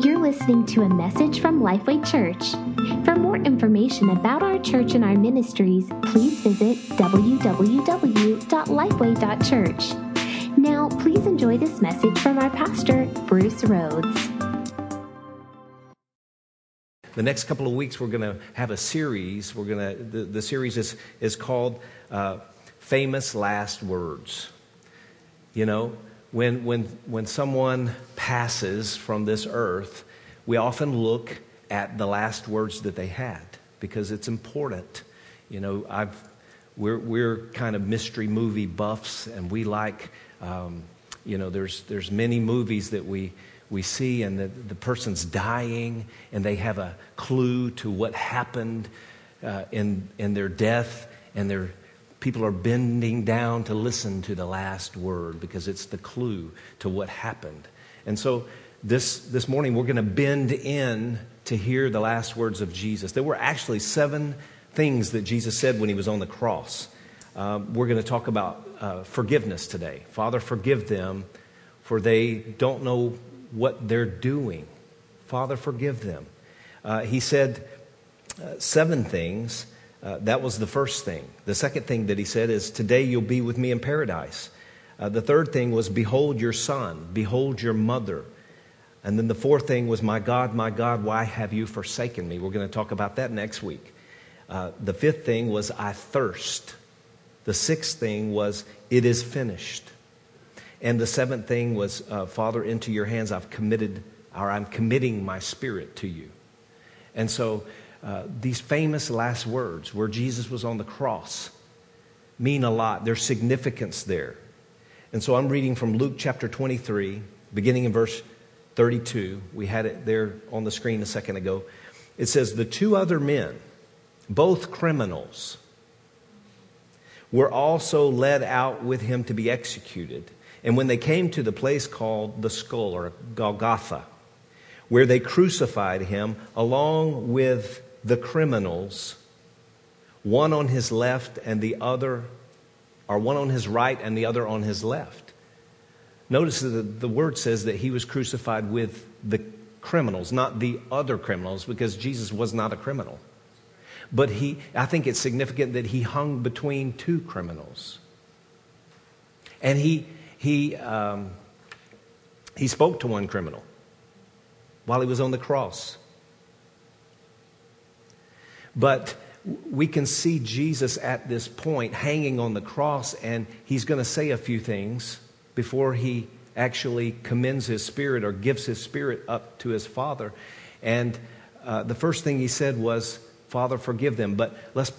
You're listening to a message from Lifeway Church. For more information about our church and our ministries, please visit www.lifeway.church. Now, please enjoy this message from our pastor, Bruce Rhodes. The next couple of weeks, we're going to have a series. We're going to the, the series is is called uh, "Famous Last Words." You know, when when when someone passes from this earth, we often look at the last words that they had because it's important. You know, I've we're we're kind of mystery movie buffs, and we like. Um, you know, there's there's many movies that we we see, and the, the person's dying, and they have a clue to what happened uh, in, in their death, and their people are bending down to listen to the last word because it's the clue to what happened. And so this, this morning, we're going to bend in to hear the last words of Jesus. There were actually seven things that Jesus said when he was on the cross. Uh, we're going to talk about uh, forgiveness today. Father, forgive them, for they don't know what they're doing. Father, forgive them. Uh, he said uh, seven things. Uh, that was the first thing. The second thing that he said is, Today you'll be with me in paradise. Uh, the third thing was, Behold your son, behold your mother. And then the fourth thing was, My God, my God, why have you forsaken me? We're going to talk about that next week. Uh, the fifth thing was, I thirst. The sixth thing was, It is finished. And the seventh thing was, uh, Father, into your hands I've committed, or I'm committing my spirit to you. And so uh, these famous last words where Jesus was on the cross mean a lot. There's significance there. And so I'm reading from Luke chapter 23, beginning in verse 32. We had it there on the screen a second ago. It says, The two other men, both criminals, were also led out with him to be executed. And when they came to the place called the skull or Golgotha, where they crucified him along with the criminals, one on his left and the other, or one on his right and the other on his left. Notice that the word says that he was crucified with the criminals, not the other criminals, because Jesus was not a criminal. But he, I think it's significant that he hung between two criminals. And he, he, um, he spoke to one criminal while he was on the cross. But we can see Jesus at this point hanging on the cross, and he's going to say a few things before he actually commends his spirit or gives his spirit up to his Father. And uh, the first thing he said was, Father, forgive them. But let's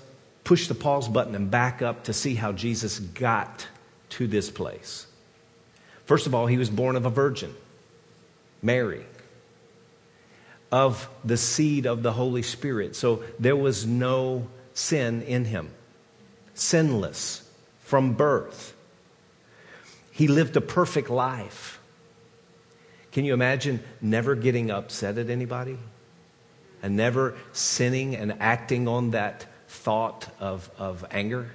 push the pause button and back up to see how Jesus got to this place. First of all, he was born of a virgin, Mary, of the seed of the Holy Spirit. So there was no sin in him, sinless from birth. He lived a perfect life. Can you imagine never getting upset at anybody? And never sinning and acting on that thought of, of anger?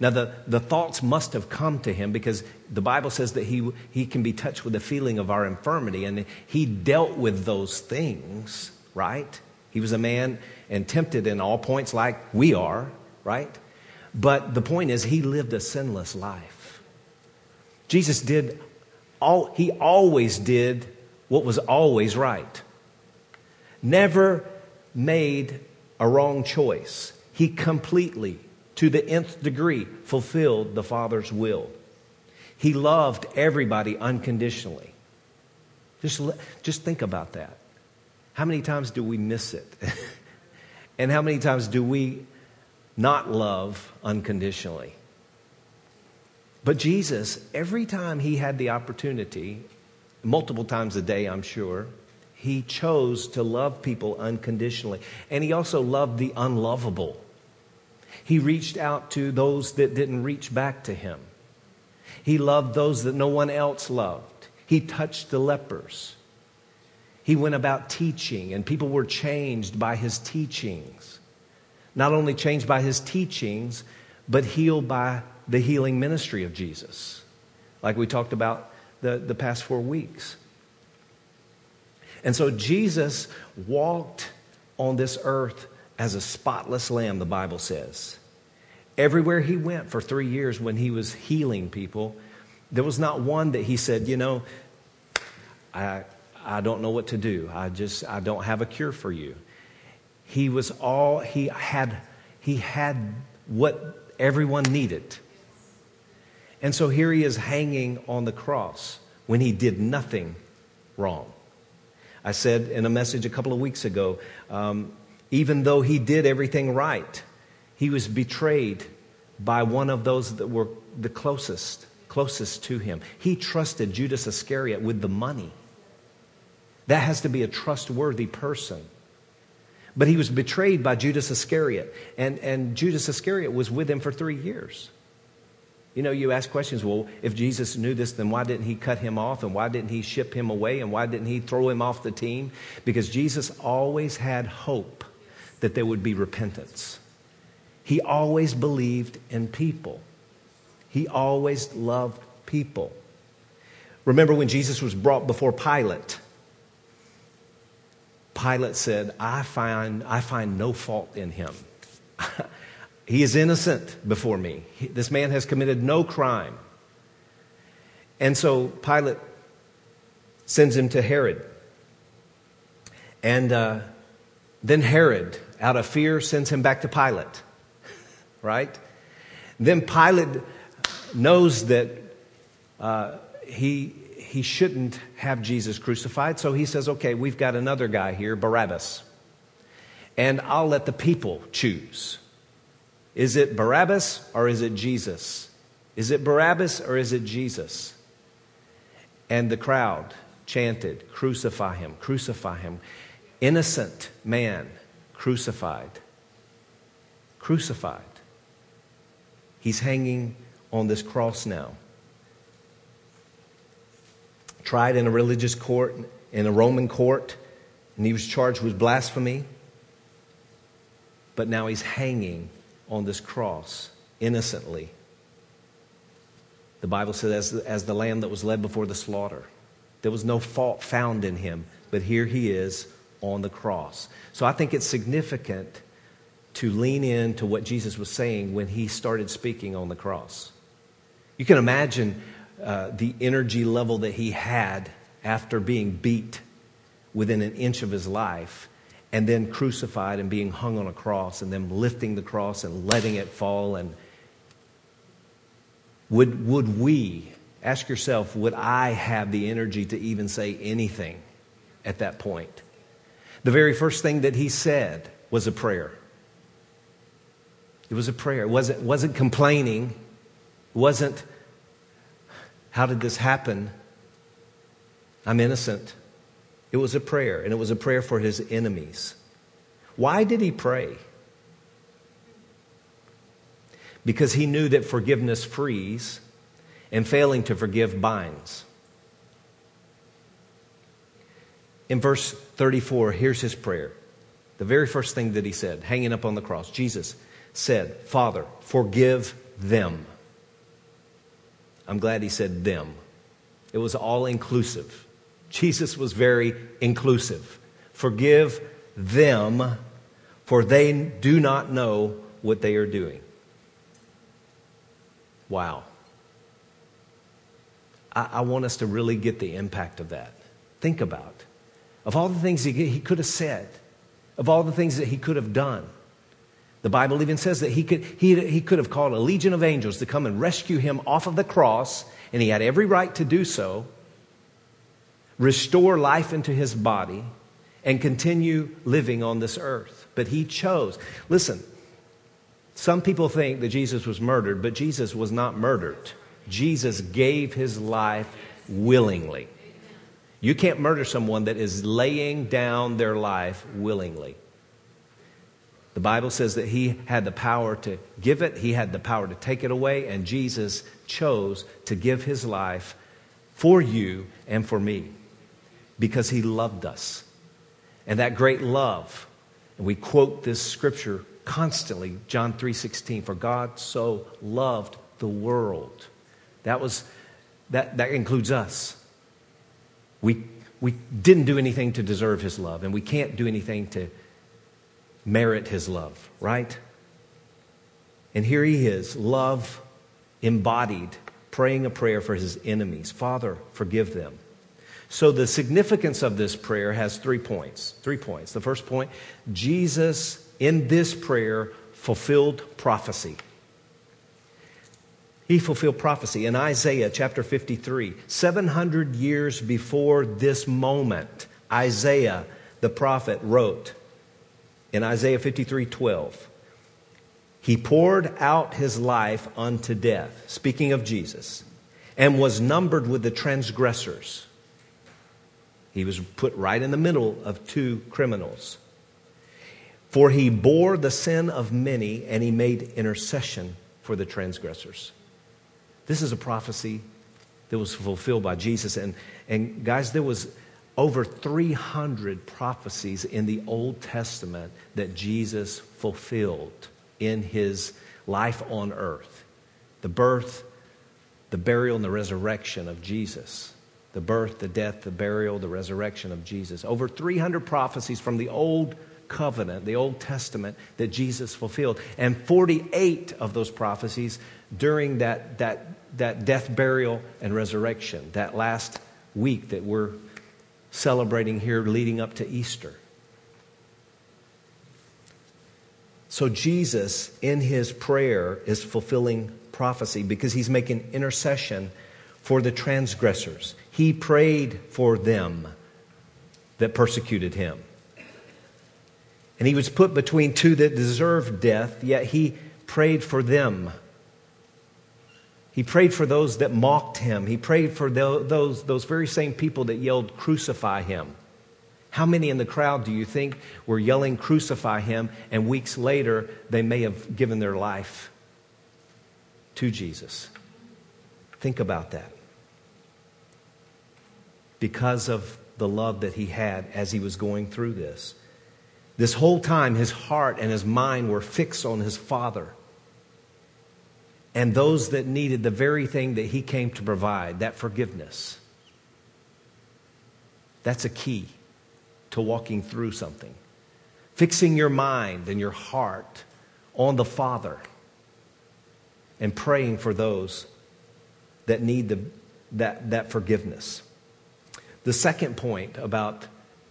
Now, the, the thoughts must have come to him because the Bible says that he, he can be touched with the feeling of our infirmity, and he dealt with those things, right? He was a man and tempted in all points like we are, right? But the point is, he lived a sinless life. Jesus did all, he always did what was always right. Never made a wrong choice. He completely to the nth degree, fulfilled the Father's will. He loved everybody unconditionally. Just, just think about that. How many times do we miss it? and how many times do we not love unconditionally? But Jesus, every time he had the opportunity, multiple times a day, I'm sure, he chose to love people unconditionally. And he also loved the unlovable. He reached out to those that didn't reach back to him. He loved those that no one else loved. He touched the lepers. He went about teaching, and people were changed by his teachings. Not only changed by his teachings, but healed by the healing ministry of Jesus, like we talked about the, the past four weeks. And so Jesus walked on this earth as a spotless lamb, the Bible says. Everywhere he went for three years when he was healing people, there was not one that he said, You know, I, I don't know what to do. I just, I don't have a cure for you. He was all, he had, he had what everyone needed. And so here he is hanging on the cross when he did nothing wrong. I said in a message a couple of weeks ago, um, even though he did everything right, he was betrayed by one of those that were the closest, closest to him. He trusted Judas Iscariot with the money. That has to be a trustworthy person. But he was betrayed by Judas Iscariot, and, and Judas Iscariot was with him for three years. You know, you ask questions well, if Jesus knew this, then why didn't he cut him off? And why didn't he ship him away? And why didn't he throw him off the team? Because Jesus always had hope that there would be repentance. He always believed in people, he always loved people. Remember when Jesus was brought before Pilate? Pilate said, I find, I find no fault in him. He is innocent before me. This man has committed no crime. And so Pilate sends him to Herod. And uh, then Herod, out of fear, sends him back to Pilate. Right? Then Pilate knows that uh, he, he shouldn't have Jesus crucified, so he says, okay, we've got another guy here, Barabbas. And I'll let the people choose. Is it Barabbas or is it Jesus? Is it Barabbas or is it Jesus? And the crowd chanted, Crucify him, crucify him. Innocent man crucified. Crucified. He's hanging on this cross now. Tried in a religious court, in a Roman court, and he was charged with blasphemy. But now he's hanging on this cross innocently. The Bible says, as the, as the lamb that was led before the slaughter, there was no fault found in him, but here he is on the cross. So I think it's significant to lean in to what Jesus was saying when he started speaking on the cross. You can imagine uh, the energy level that he had after being beat within an inch of his life and then crucified and being hung on a cross and then lifting the cross and letting it fall and would, would we ask yourself would i have the energy to even say anything at that point the very first thing that he said was a prayer it was a prayer it wasn't, wasn't complaining it wasn't how did this happen i'm innocent it was a prayer, and it was a prayer for his enemies. Why did he pray? Because he knew that forgiveness frees, and failing to forgive binds. In verse 34, here's his prayer. The very first thing that he said, hanging up on the cross, Jesus said, Father, forgive them. I'm glad he said them. It was all inclusive. Jesus was very inclusive. Forgive them, for they do not know what they are doing. Wow. I, I want us to really get the impact of that. Think about of all the things he, he could have said, of all the things that he could have done. The Bible even says that he could, he, he could have called a legion of angels to come and rescue him off of the cross, and he had every right to do so restore life into his body, and continue living on this earth. But he chose. Listen, some people think that Jesus was murdered, but Jesus was not murdered. Jesus gave his life willingly. You can't murder someone that is laying down their life willingly. The Bible says that he had the power to give it, he had the power to take it away, and Jesus chose to give his life for you and for me because he loved us. And that great love, and we quote this scripture constantly, John 3:16, for God so loved the world. That was that, that includes us. We we didn't do anything to deserve his love, and we can't do anything to merit his love, right? And here he is, love embodied, praying a prayer for his enemies. Father, forgive them. So the significance of this prayer has three points. Three points. The first point Jesus, in this prayer, fulfilled prophecy. He fulfilled prophecy in Isaiah chapter 53. 700 years before this moment, Isaiah the prophet wrote in Isaiah 53 12, He poured out his life unto death, speaking of Jesus, and was numbered with the transgressors. He was put right in the middle of two criminals. For he bore the sin of many and he made intercession for the transgressors. This is a prophecy that was fulfilled by Jesus. And, and guys, there was over 300 prophecies in the Old Testament that Jesus fulfilled in his life on earth the birth, the burial, and the resurrection of Jesus. The birth, the death, the burial, the resurrection of Jesus. Over 300 prophecies from the Old Covenant, the Old Testament, that Jesus fulfilled. And 48 of those prophecies during that, that that death, burial, and resurrection, that last week that we're celebrating here leading up to Easter. So, Jesus, in his prayer, is fulfilling prophecy because he's making intercession for the transgressors. He prayed for them that persecuted him. And he was put between two that deserved death, yet he prayed for them he prayed for those that mocked him. He prayed for those, those very same people that yelled, Crucify him. How many in the crowd do you think were yelling, Crucify him, and weeks later they may have given their life to Jesus? Think about that. Because of the love that he had as he was going through this. This whole time, his heart and his mind were fixed on his Father and those that needed the very thing that he came to provide that forgiveness. That's a key to walking through something. Fixing your mind and your heart on the Father and praying for those that need the, that, that forgiveness. The second point about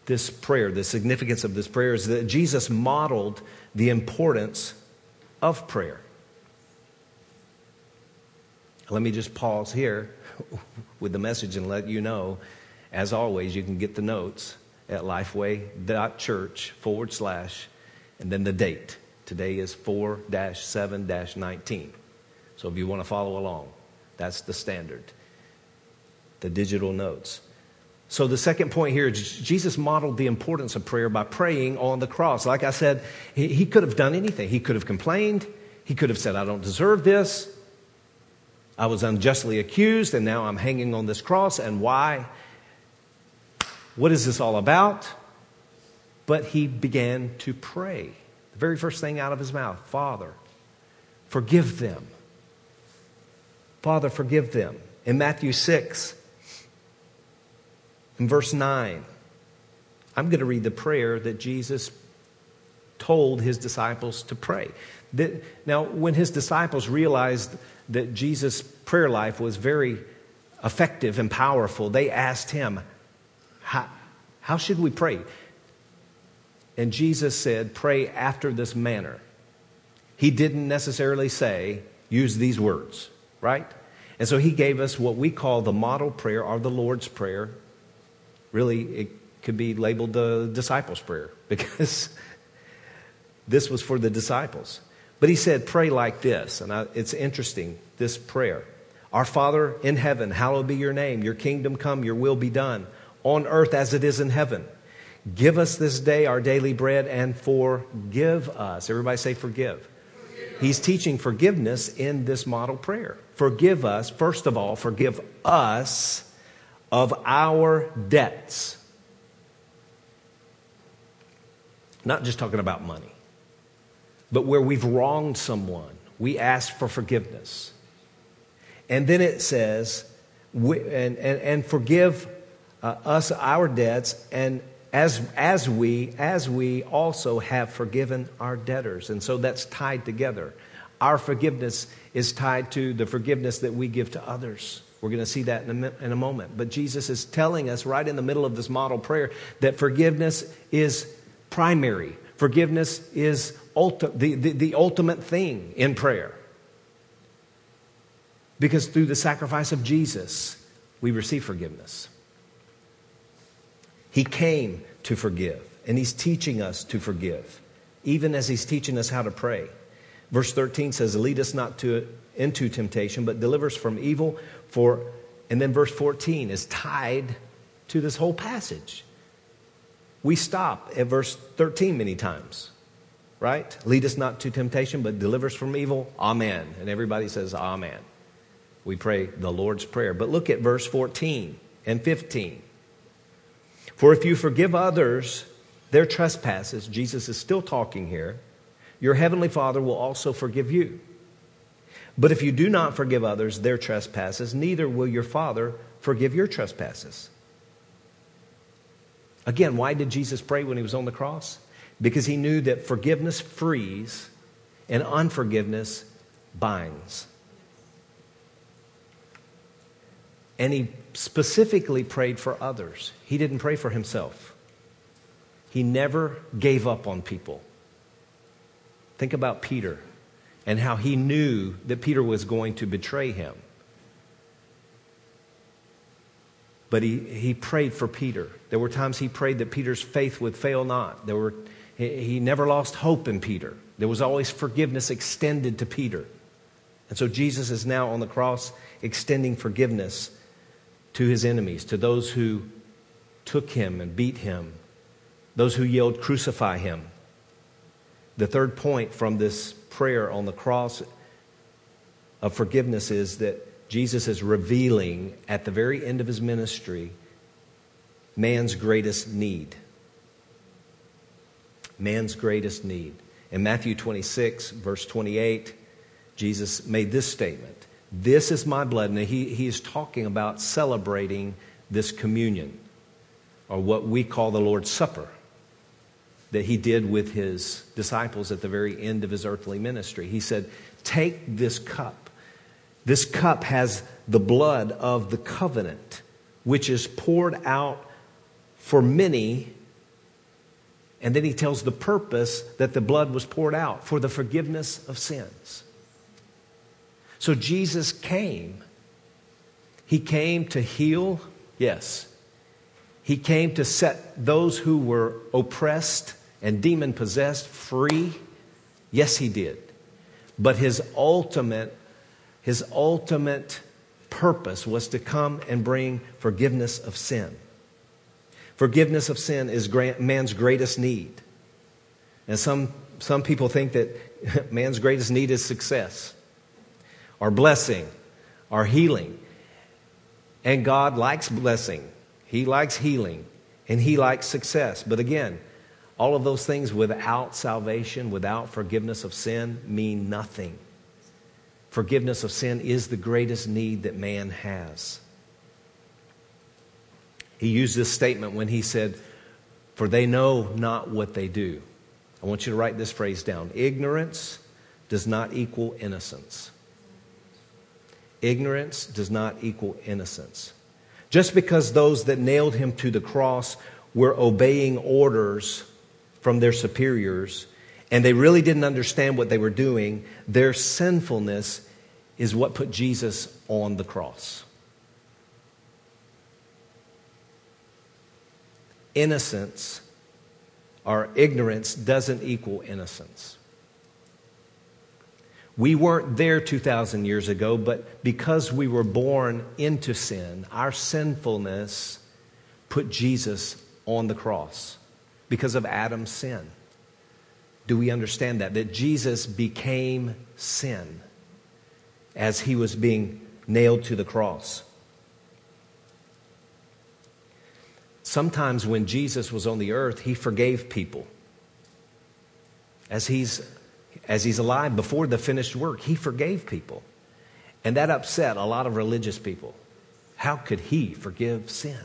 this prayer, the significance of this prayer, is that Jesus modeled the importance of prayer. Let me just pause here with the message and let you know, as always, you can get the notes at lifeway.church forward slash and then the date. Today is 4 7 19. So if you want to follow along, that's the standard. The digital notes. So the second point here is Jesus modeled the importance of prayer by praying on the cross. Like I said, he, he could have done anything. He could have complained. He could have said, I don't deserve this. I was unjustly accused, and now I'm hanging on this cross. And why? What is this all about? But he began to pray. The very first thing out of his mouth Father, forgive them. Father, forgive them. In Matthew 6, in verse 9, I'm going to read the prayer that Jesus told his disciples to pray. Now, when his disciples realized that Jesus' prayer life was very effective and powerful, they asked him, How, how should we pray? And Jesus said, Pray after this manner. He didn't necessarily say, Use these words, right? And so he gave us what we call the model prayer or the Lord's Prayer. Really, it could be labeled the disciples' prayer because this was for the disciples. But he said, pray like this. And I, it's interesting, this prayer. Our Father in heaven, hallowed be your name. Your kingdom come, your will be done on earth as it is in heaven. Give us this day our daily bread and forgive us. Everybody say forgive. forgive. He's teaching forgiveness in this model prayer. Forgive us, first of all, forgive us of our debts. Not just talking about money but where we've wronged someone, we ask for forgiveness. And then it says, and, and, and forgive uh, us our debts, and as, as we as we also have forgiven our debtors. And so that's tied together. Our forgiveness is tied to the forgiveness that we give to others. We're going to see that in a, in a moment. But jesus is telling us right in the middle of this model prayer that forgiveness is primary forgiveness is ulti- the, the, the ultimate thing in prayer because through the sacrifice of jesus we receive forgiveness he came to forgive, and He's teaching us to forgive, even as He's teaching us how to pray. Verse 13 says, Lead us not to, into temptation, but deliver us from evil. For, and then verse 14 is tied to this whole passage. We stop at verse 13 many times, right? Lead us not to temptation, but deliver us from evil. Amen. And everybody says, Amen. We pray the Lord's Prayer. But look at verse 14 and 15. For if you forgive others their trespasses, Jesus is still talking here, your heavenly Father will also forgive you. But if you do not forgive others their trespasses, neither will your Father forgive your trespasses. Again, why did Jesus pray when he was on the cross? Because he knew that forgiveness frees and unforgiveness binds. And he specifically prayed for others. He didn't pray for himself. He never gave up on people. Think about Peter and how he knew that Peter was going to betray him. But he, he prayed for Peter. There were times he prayed that Peter's faith would fail not. There were, he never lost hope in Peter. There was always forgiveness extended to Peter. And so Jesus is now on the cross extending forgiveness to his enemies, to those who took him and beat him, those who yelled, Crucify him. The third point from this prayer on the cross of forgiveness is that Jesus is revealing at the very end of his ministry man's greatest need. Man's greatest need. In Matthew 26, verse 28, Jesus made this statement this is my blood. And he, he is talking about celebrating this communion, or what we call the Lord's Supper, that he did with his disciples at the very end of his earthly ministry. He said, Take this cup. This cup has the blood of the covenant, which is poured out for many. And then he tells the purpose that the blood was poured out for the forgiveness of sins. So Jesus came. He came to heal, yes. He came to set those who were oppressed and demon possessed free. Yes, he did. But his ultimate his ultimate purpose was to come and bring forgiveness of sin. Forgiveness of sin is man's greatest need. And some, some people think that man's greatest need is success our blessing, our healing. And God likes blessing, He likes healing, and He likes success. But again, all of those things without salvation, without forgiveness of sin, mean nothing. Forgiveness of sin is the greatest need that man has. He used this statement when he said, For they know not what they do. I want you to write this phrase down Ignorance does not equal innocence. Ignorance does not equal innocence. Just because those that nailed him to the cross were obeying orders from their superiors and they really didn't understand what they were doing, their sinfulness is what put Jesus on the cross. Innocence or ignorance doesn't equal innocence. We weren't there 2,000 years ago, but because we were born into sin, our sinfulness put Jesus on the cross because of Adam's sin. Do we understand that? That Jesus became sin as he was being nailed to the cross. Sometimes when Jesus was on the earth, he forgave people. As he's as he's alive before the finished work, he forgave people. And that upset a lot of religious people. How could he forgive sin?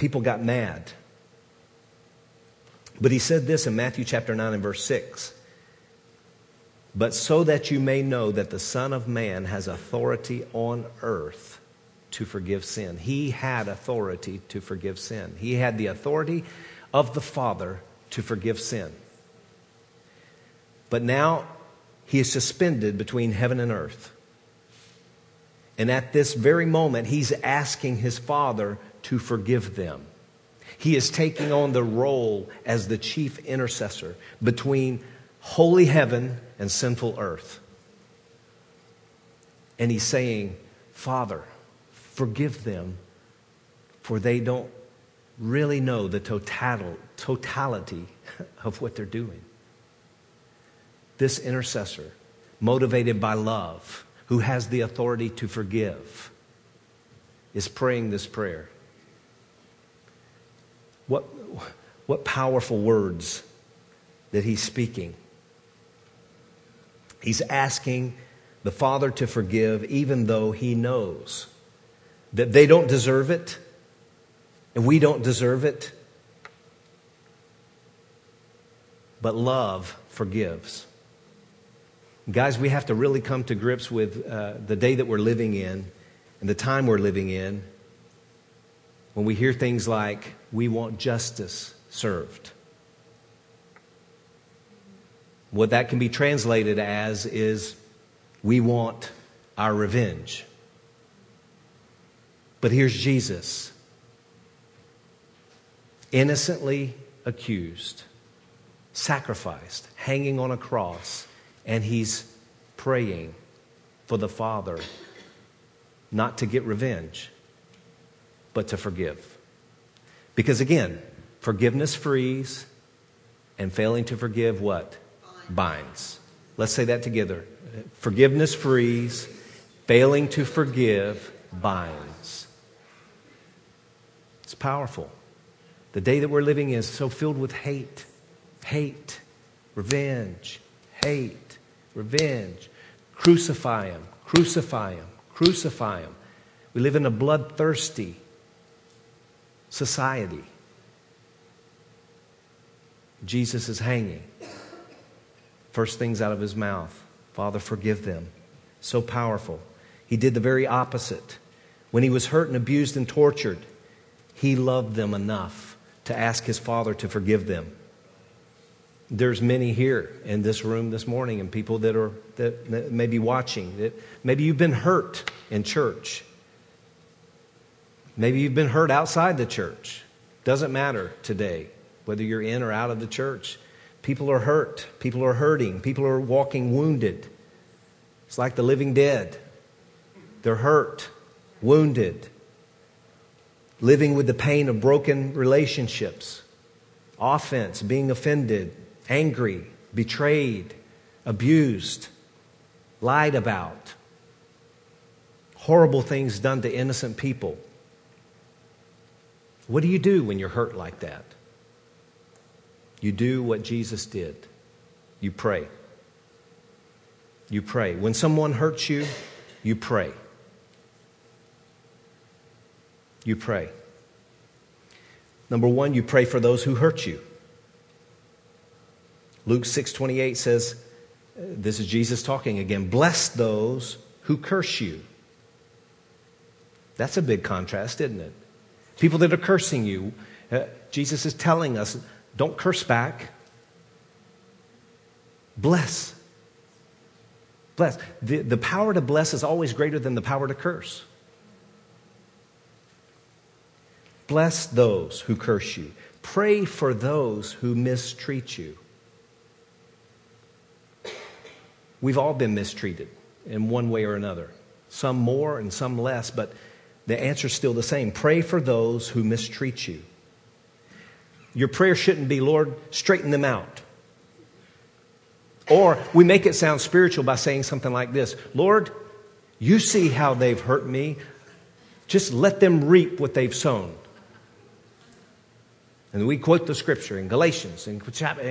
people got mad. But he said this in Matthew chapter 9 and verse 6. But so that you may know that the Son of Man has authority on earth to forgive sin. He had authority to forgive sin. He had the authority of the Father to forgive sin. But now he is suspended between heaven and earth. And at this very moment, he's asking his Father to forgive them. He is taking on the role as the chief intercessor between holy heaven and sinful earth. And he's saying, Father, forgive them, for they don't really know the total, totality of what they're doing. This intercessor, motivated by love, who has the authority to forgive, is praying this prayer. What, what powerful words that he's speaking. He's asking the Father to forgive, even though he knows that they don't deserve it and we don't deserve it. But love forgives. Guys, we have to really come to grips with uh, the day that we're living in and the time we're living in when we hear things like, we want justice served. What that can be translated as is, we want our revenge. But here's Jesus, innocently accused, sacrificed, hanging on a cross, and he's praying for the Father not to get revenge but to forgive. Because again, forgiveness frees, and failing to forgive what? Binds. Let's say that together. Forgiveness frees, failing to forgive binds. It's powerful. The day that we're living is so filled with hate, hate, revenge, hate, revenge. Crucify him, crucify him, crucify him. We live in a bloodthirsty, society. Jesus is hanging. First things out of his mouth Father, forgive them. So powerful. He did the very opposite. When he was hurt and abused and tortured, he loved them enough to ask his Father to forgive them. There's many here in this room this morning and people that are that may be watching that maybe you've been hurt in church Maybe you've been hurt outside the church. Doesn't matter today whether you're in or out of the church. People are hurt. People are hurting. People are walking wounded. It's like the living dead. They're hurt, wounded, living with the pain of broken relationships, offense, being offended, angry, betrayed, abused, lied about, horrible things done to innocent people. What do you do when you're hurt like that? You do what Jesus did. You pray. You pray. When someone hurts you, you pray. You pray. Number 1, you pray for those who hurt you. Luke 6:28 says this is Jesus talking again, bless those who curse you. That's a big contrast, isn't it? People that are cursing you. Uh, Jesus is telling us don't curse back. Bless. Bless. The, the power to bless is always greater than the power to curse. Bless those who curse you. Pray for those who mistreat you. We've all been mistreated in one way or another, some more and some less, but the answer is still the same pray for those who mistreat you. Your prayer shouldn't be, Lord, straighten them out. Or we make it sound spiritual by saying something like this Lord, you see how they've hurt me. Just let them reap what they've sown. And we quote the scripture in Galatians, in,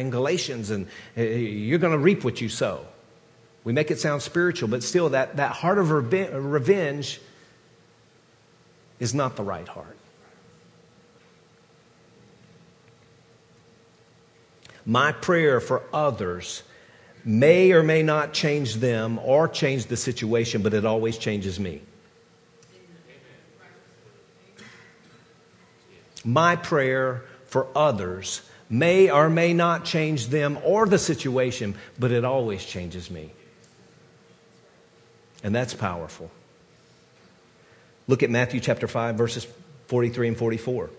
Galatians, and uh, you're going to reap what you sow. We make it sound spiritual, but still, that, that heart of revenge is not the right heart. My prayer for others may or may not change them or change the situation, but it always changes me. My prayer for others may or may not change them or the situation, but it always changes me. And that's powerful. Look at Matthew chapter 5, verses 43 and 44.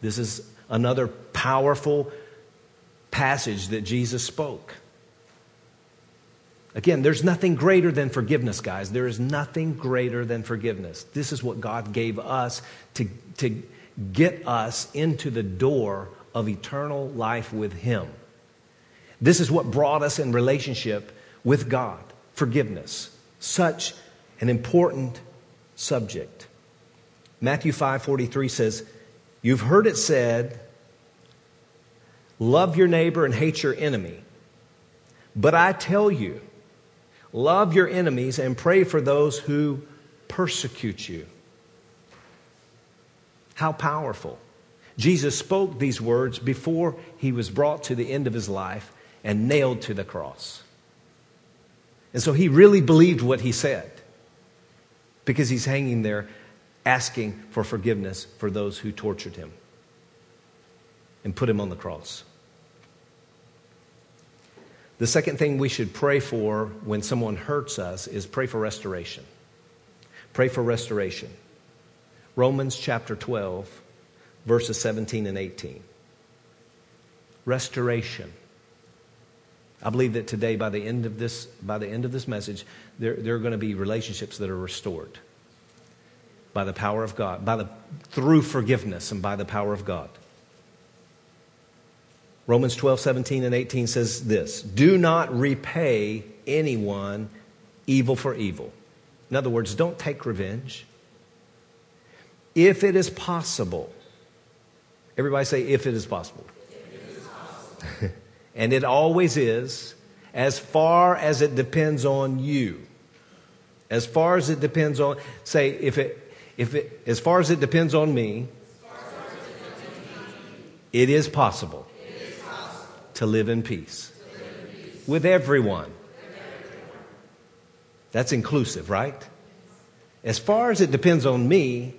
This is another powerful passage that Jesus spoke. Again, there's nothing greater than forgiveness, guys. There is nothing greater than forgiveness. This is what God gave us to, to get us into the door of eternal life with Him. This is what brought us in relationship with God forgiveness. Such an important subject. Matthew 5:43 says, "You've heard it said, love your neighbor and hate your enemy. But I tell you, love your enemies and pray for those who persecute you." How powerful. Jesus spoke these words before he was brought to the end of his life and nailed to the cross. And so he really believed what he said because he's hanging there asking for forgiveness for those who tortured him and put him on the cross. The second thing we should pray for when someone hurts us is pray for restoration. Pray for restoration. Romans chapter 12, verses 17 and 18. Restoration. I believe that today, by the end of this, by the end of this message, there, there are going to be relationships that are restored by the power of God, by the, through forgiveness and by the power of God. Romans 12, 17, and 18 says this Do not repay anyone evil for evil. In other words, don't take revenge if it is possible. Everybody say, if it is possible. possible. and it always is, as far as it depends on you. As far as it depends on, say, if it, if it, as far as it depends on me, it is possible, to live in peace, with everyone. That's inclusive, right? As far as it depends on me,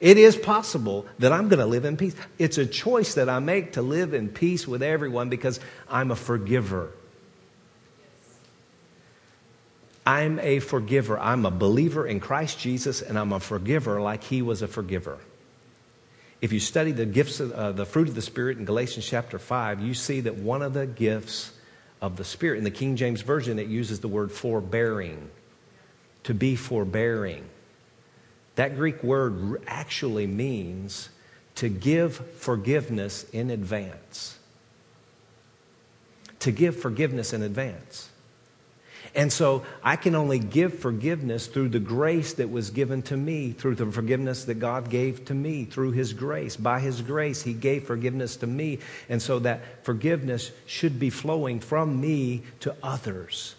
it is possible that I'm going to live in peace. It's a choice that I make to live in peace with everyone because I'm a forgiver. I'm a forgiver. I'm a believer in Christ Jesus, and I'm a forgiver like he was a forgiver. If you study the gifts of uh, the fruit of the Spirit in Galatians chapter 5, you see that one of the gifts of the Spirit, in the King James Version, it uses the word forbearing, to be forbearing. That Greek word actually means to give forgiveness in advance. To give forgiveness in advance. And so I can only give forgiveness through the grace that was given to me, through the forgiveness that God gave to me, through His grace. By His grace, He gave forgiveness to me. And so that forgiveness should be flowing from me to others.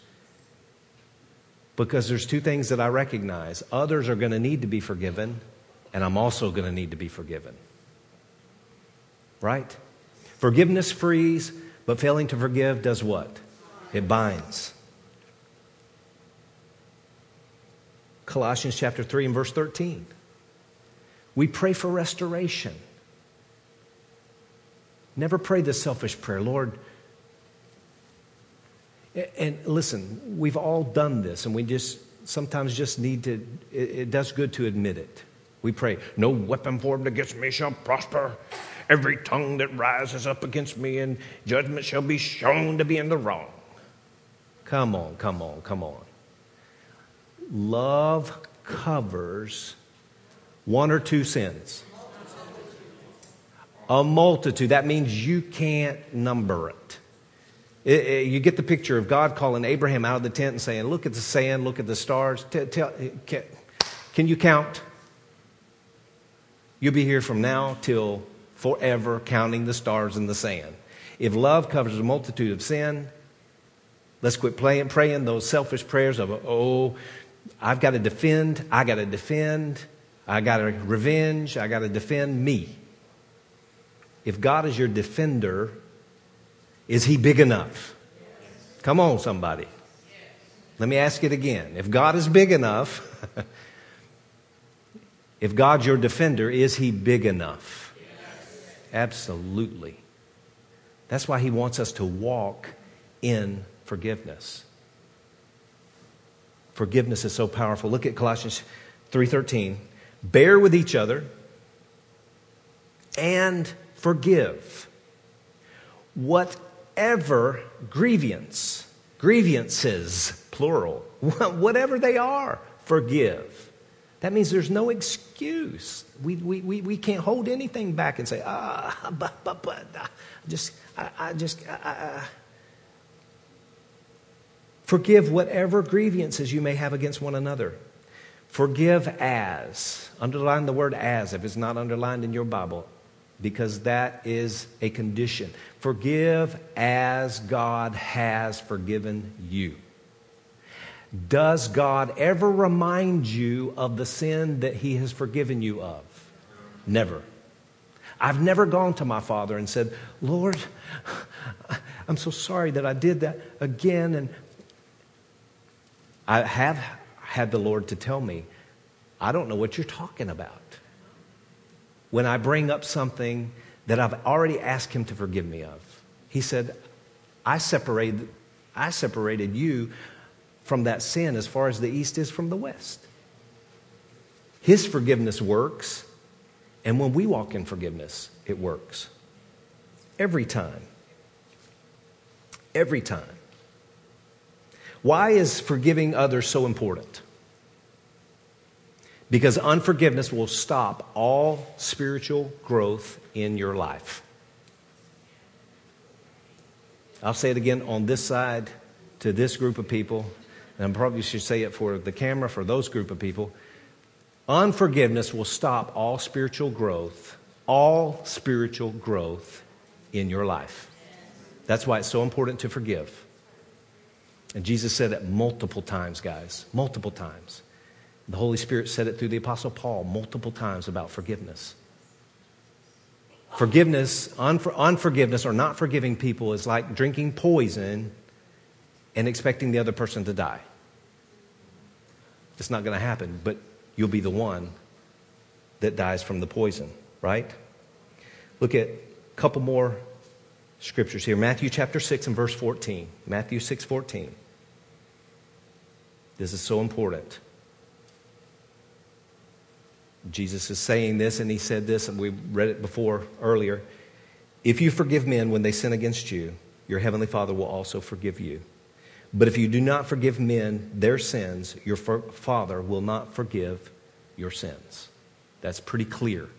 Because there's two things that I recognize others are going to need to be forgiven, and I'm also going to need to be forgiven. Right? Forgiveness frees, but failing to forgive does what? It binds. Colossians chapter 3 and verse 13. We pray for restoration. Never pray the selfish prayer, Lord, and listen, we've all done this, and we just sometimes just need to, it, does good to admit it. We pray, No weapon formed against me shall prosper. Every tongue that rises up against me in judgment shall be shown to be in the wrong. Come on, come on, come on. Love covers one or two sins. A multitude. That means you can't number it. It, it, you get the picture of God calling Abraham out of the tent and saying, Look at the sand, look at the stars. Tell, can, can you count? You'll be here from now till forever counting the stars and the sand. If love covers a multitude of sin, let's quit playing, praying those selfish prayers of, oh, I've got to defend, I got to defend, I got to revenge, I got to defend me. If God is your defender, Is he big enough? Come on, somebody. Let me ask it again. If God is big enough, if God's your defender, is he big enough? Absolutely. That's why he wants us to walk in forgiveness. Forgiveness is so powerful. Look at Colossians 3:13. Bear with each other and forgive whatever grievance, grievances, plural, whatever they are, forgive. That means there's no excuse. We, we, we, we can't hold anything back and say, ah, but, but, but, I just, I, I just, I, I. Forgive whatever grievances you may have against one another. Forgive as. Underline the word as if it's not underlined in your Bible because that is a condition. Forgive as God has forgiven you. Does God ever remind you of the sin that He has forgiven you of? Never. I've never gone to my father and said, Lord, I'm so sorry that I did that again. And I have had the Lord to tell me, I don't know what you're talking about when I bring up something that I've already asked him to forgive me of. He said, I separated, I separated you from that sin as far as the east is from the west. His forgiveness works, and when we walk in forgiveness, it works. Every time. Every time. Why is forgiving others so important? Because unforgiveness will stop all spiritual growth in your life. I'll say it again on this side to this group of people, and I probably should say it for the camera for those group of people. Unforgiveness will stop all spiritual growth, all spiritual growth in your life. That's why it's so important to forgive. And Jesus said it multiple times, guys, multiple times. The Holy Spirit said it through the Apostle Paul multiple times about forgiveness. Forgiveness, unforgiveness, or not forgiving people is like drinking poison and expecting the other person to die. It's not going to happen, but you'll be the one that dies from the poison, right? Look at a couple more scriptures here. Matthew chapter 6 and verse 14. Matthew 6 14. This is so important. Jesus is saying this, and he said this, and we read it before earlier. If you forgive men when they sin against you, your heavenly Father will also forgive you. But if you do not forgive men their sins, your Father will not forgive your sins. That's pretty clear.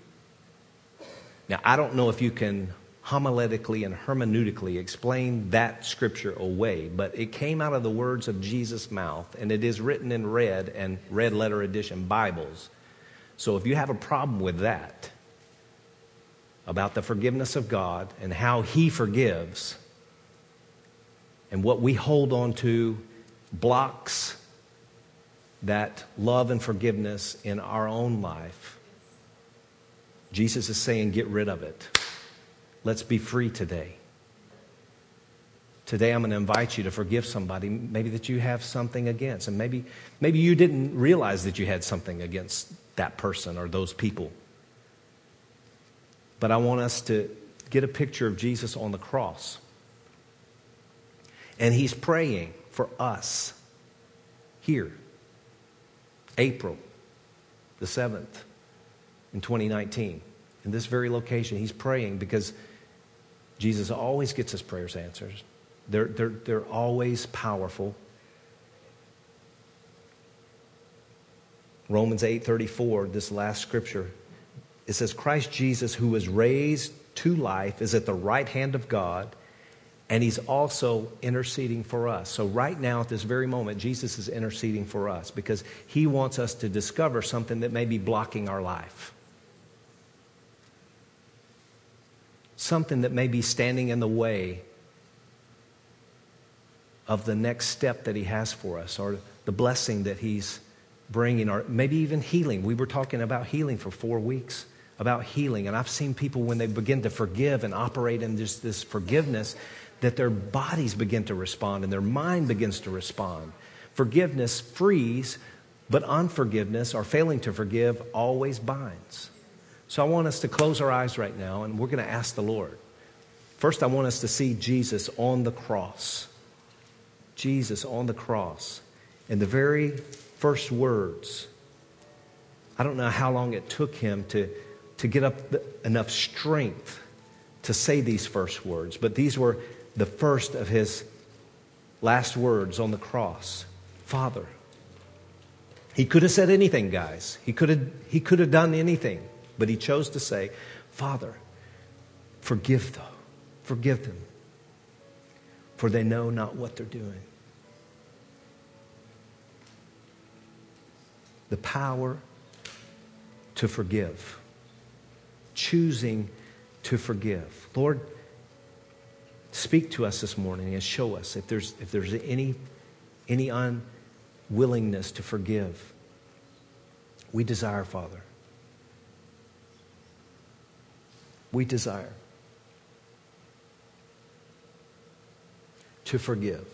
Now, I don't know if you can homiletically and hermeneutically explain that scripture away, but it came out of the words of Jesus' mouth, and it is written in red and red letter edition Bibles. So if you have a problem with that, about the forgiveness of God and how He forgives, and what we hold on to blocks that love and forgiveness in our own life, Jesus is saying, get rid of it. Let's be free today. Today, I'm going to invite you to forgive somebody, maybe that you have something against. And maybe, maybe you didn't realize that you had something against that person or those people. But I want us to get a picture of Jesus on the cross. And he's praying for us here, April the 7th in 2019, in this very location. He's praying because Jesus always gets his prayers answered. They're, they're, they're always powerful. Romans 8:34, this last scripture, it says Christ Jesus who was raised to life is at the right hand of God and he's also interceding for us. So right now at this very moment Jesus is interceding for us because he wants us to discover something that may be blocking our life. Something that may be standing in the way of the next step that he has for us or the blessing that he's bringing, or maybe even healing. We were talking about healing for four weeks, about healing. And I've seen people when they begin to forgive and operate in just this forgiveness, that their bodies begin to respond and their mind begins to respond. Forgiveness frees, but unforgiveness or failing to forgive always binds. So I want us to close our eyes right now and we're going to ask the Lord. First, I want us to see Jesus on the cross. Jesus on the cross. And the very first words, I don't know how long it took him to, to get up the, enough strength to say these first words, but these were the first of his last words on the cross Father. He could have said anything, guys. He could have, he could have done anything, but he chose to say, Father, forgive them. Forgive them, for they know not what they're doing. The power to forgive, choosing to forgive. Lord, speak to us this morning and show us if there's, if there's any, any unwillingness to forgive. We desire, Father. We desire to forgive,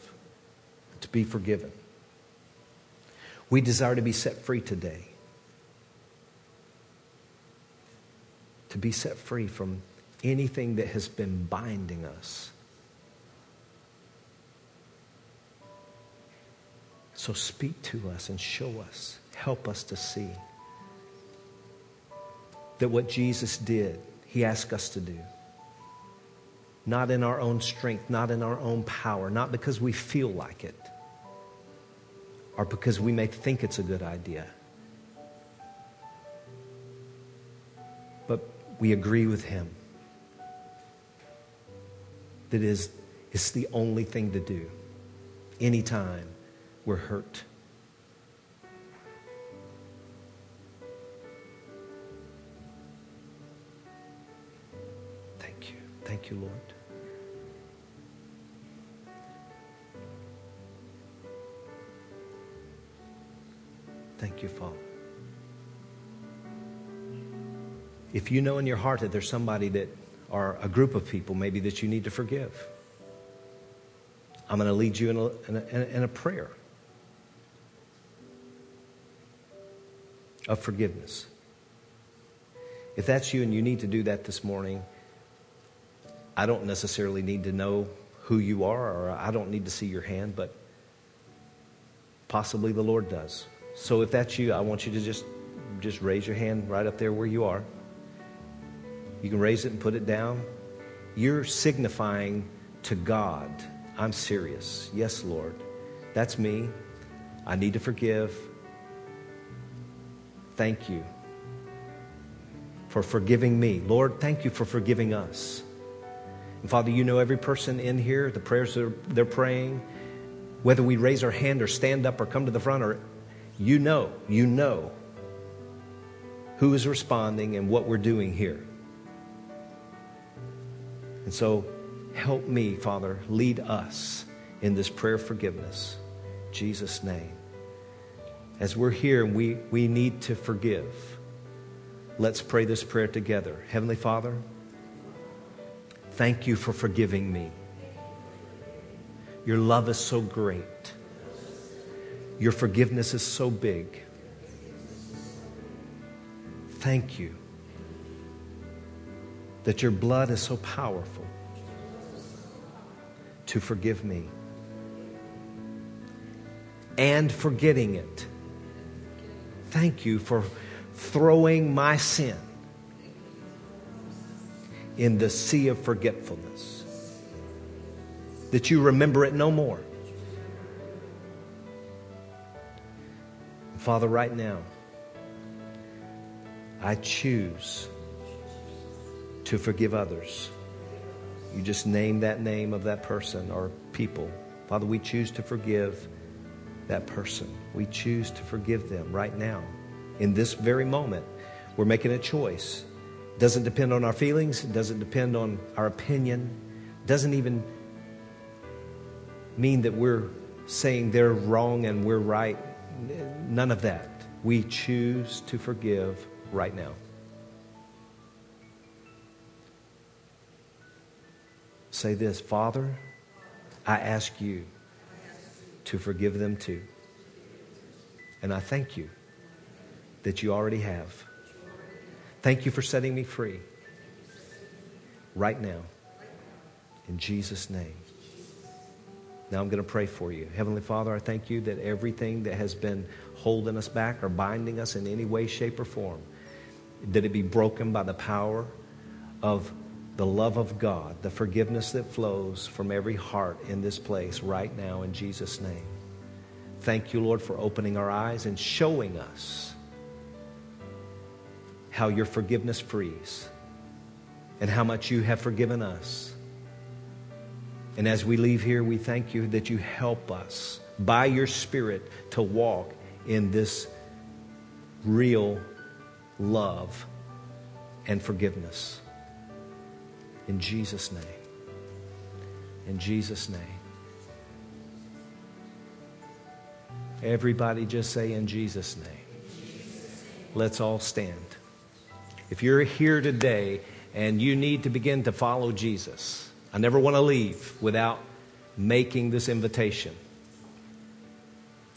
to be forgiven. We desire to be set free today. To be set free from anything that has been binding us. So speak to us and show us, help us to see that what Jesus did, he asked us to do not in our own strength, not in our own power, not because we feel like it, or because we may think it's a good idea. But we agree with him that is it's the only thing to do anytime we're hurt. Thank you. Lord. Thank you, Father. If you know in your heart that there's somebody that, or a group of people maybe that you need to forgive, I'm going to lead you in a, in a, in a prayer of forgiveness. If that's you and you need to do that this morning, I don't necessarily need to know who you are, or I don't need to see your hand, but possibly the Lord does. So if that's you, I want you to just just raise your hand right up there where you are. You can raise it and put it down. You're signifying to God, I'm serious. Yes, Lord. That's me. I need to forgive. Thank you for forgiving me. Lord, thank you for forgiving us. And Father, you know every person in here, the prayers they're, they're praying, whether we raise our hand or stand up or come to the front or you know, you know who is responding and what we're doing here. And so, help me, Father, lead us in this prayer of forgiveness. Jesus' name. As we're here and we, we need to forgive, let's pray this prayer together. Heavenly Father, thank you for forgiving me. Your love is so great. Your forgiveness is so big. Thank you that your blood is so powerful to forgive me and forgetting it. Thank you for throwing my sin in the sea of forgetfulness, that you remember it no more. Father, right now, I choose to forgive others. You just name that name of that person or people. Father, we choose to forgive that person. We choose to forgive them right now. In this very moment, we're making a choice. Doesn't depend on our feelings, doesn't depend on our opinion, doesn't even mean that we're saying they're wrong and we're right. None of that. We choose to forgive right now. Say this Father, I ask you to forgive them too. And I thank you that you already have. Thank you for setting me free right now. In Jesus' name. Now I'm going to pray for you. Heavenly Father, I thank you that everything that has been holding us back or binding us in any way, shape, or form, that it be broken by the power of the love of God, the forgiveness that flows from every heart in this place right now in Jesus' name. Thank you, Lord, for opening our eyes and showing us how your forgiveness frees and how much you have forgiven us. And as we leave here, we thank you that you help us by your Spirit to walk in this real love and forgiveness. In Jesus' name. In Jesus' name. Everybody just say, In Jesus' name. Let's all stand. If you're here today and you need to begin to follow Jesus, I never want to leave without making this invitation.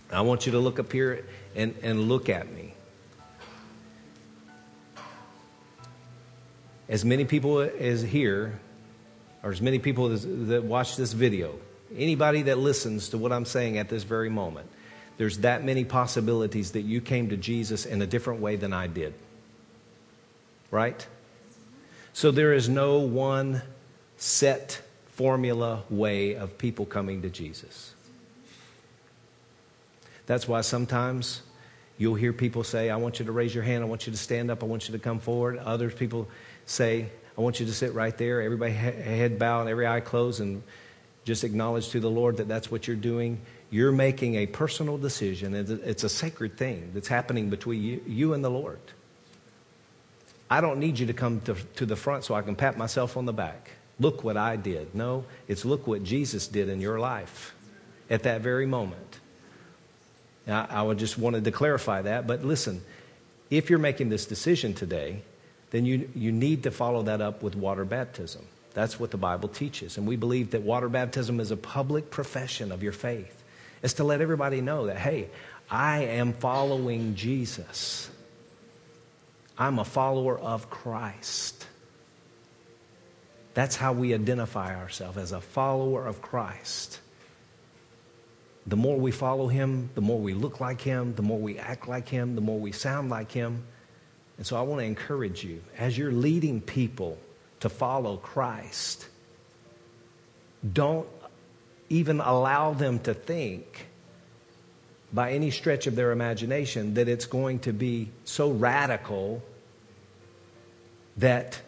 I want you to look up here and, and look at me. As many people as here, or as many people as, that watch this video, anybody that listens to what I'm saying at this very moment, there's that many possibilities that you came to Jesus in a different way than I did. Right? So there is no one set formula way of people coming to Jesus. That's why sometimes you'll hear people say, I want you to raise your hand, I want you to stand up, I want you to come forward. Other people say, I want you to sit right there, everybody head bowed, every eye closed, and just acknowledge to the Lord that that's what you're doing. You're making a personal decision. It's a sacred thing that's happening between you, you and the Lord. I don't need you to come to, to the front so I can pat myself on the back. Look what I did. No, it's look what Jesus did in your life at that very moment. Now, I would just wanted to clarify that, but listen, if you're making this decision today, then you, you need to follow that up with water baptism. That's what the Bible teaches. And we believe that water baptism is a public profession of your faith. It's to let everybody know that, hey, I am following Jesus. I'm a follower of Christ. That's how we identify ourselves as a follower of Christ. The more we follow him, the more we look like him, the more we act like him, the more we sound like him. And so I want to encourage you as you're leading people to follow Christ, don't even allow them to think by any stretch of their imagination that it's going to be so radical that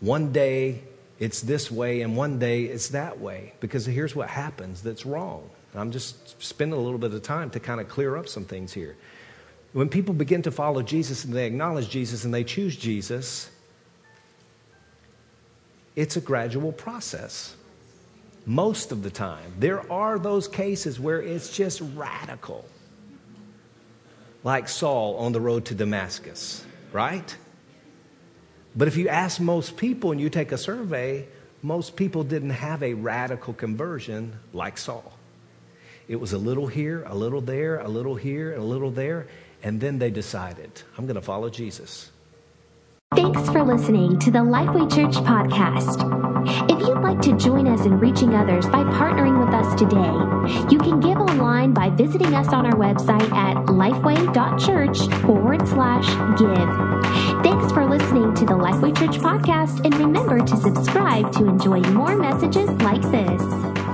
one day it's this way and one day it's that way. Because here's what happens that's wrong. I'm just spending a little bit of time to kind of clear up some things here. When people begin to follow Jesus and they acknowledge Jesus and they choose Jesus, it's a gradual process most of the time. There are those cases where it's just radical, like Saul on the road to Damascus, right? But if you ask most people and you take a survey, most people didn't have a radical conversion like Saul. It was a little here, a little there, a little here, and a little there, and then they decided, I'm going to follow Jesus. Thanks for listening to the Lifeway Church podcast. If you'd like to join us in reaching others by partnering with us today, you can give online by visiting us on our website at lifeway.church forward slash give. Thanks for listening to the Lifeway Church podcast, and remember to subscribe to enjoy more messages like this.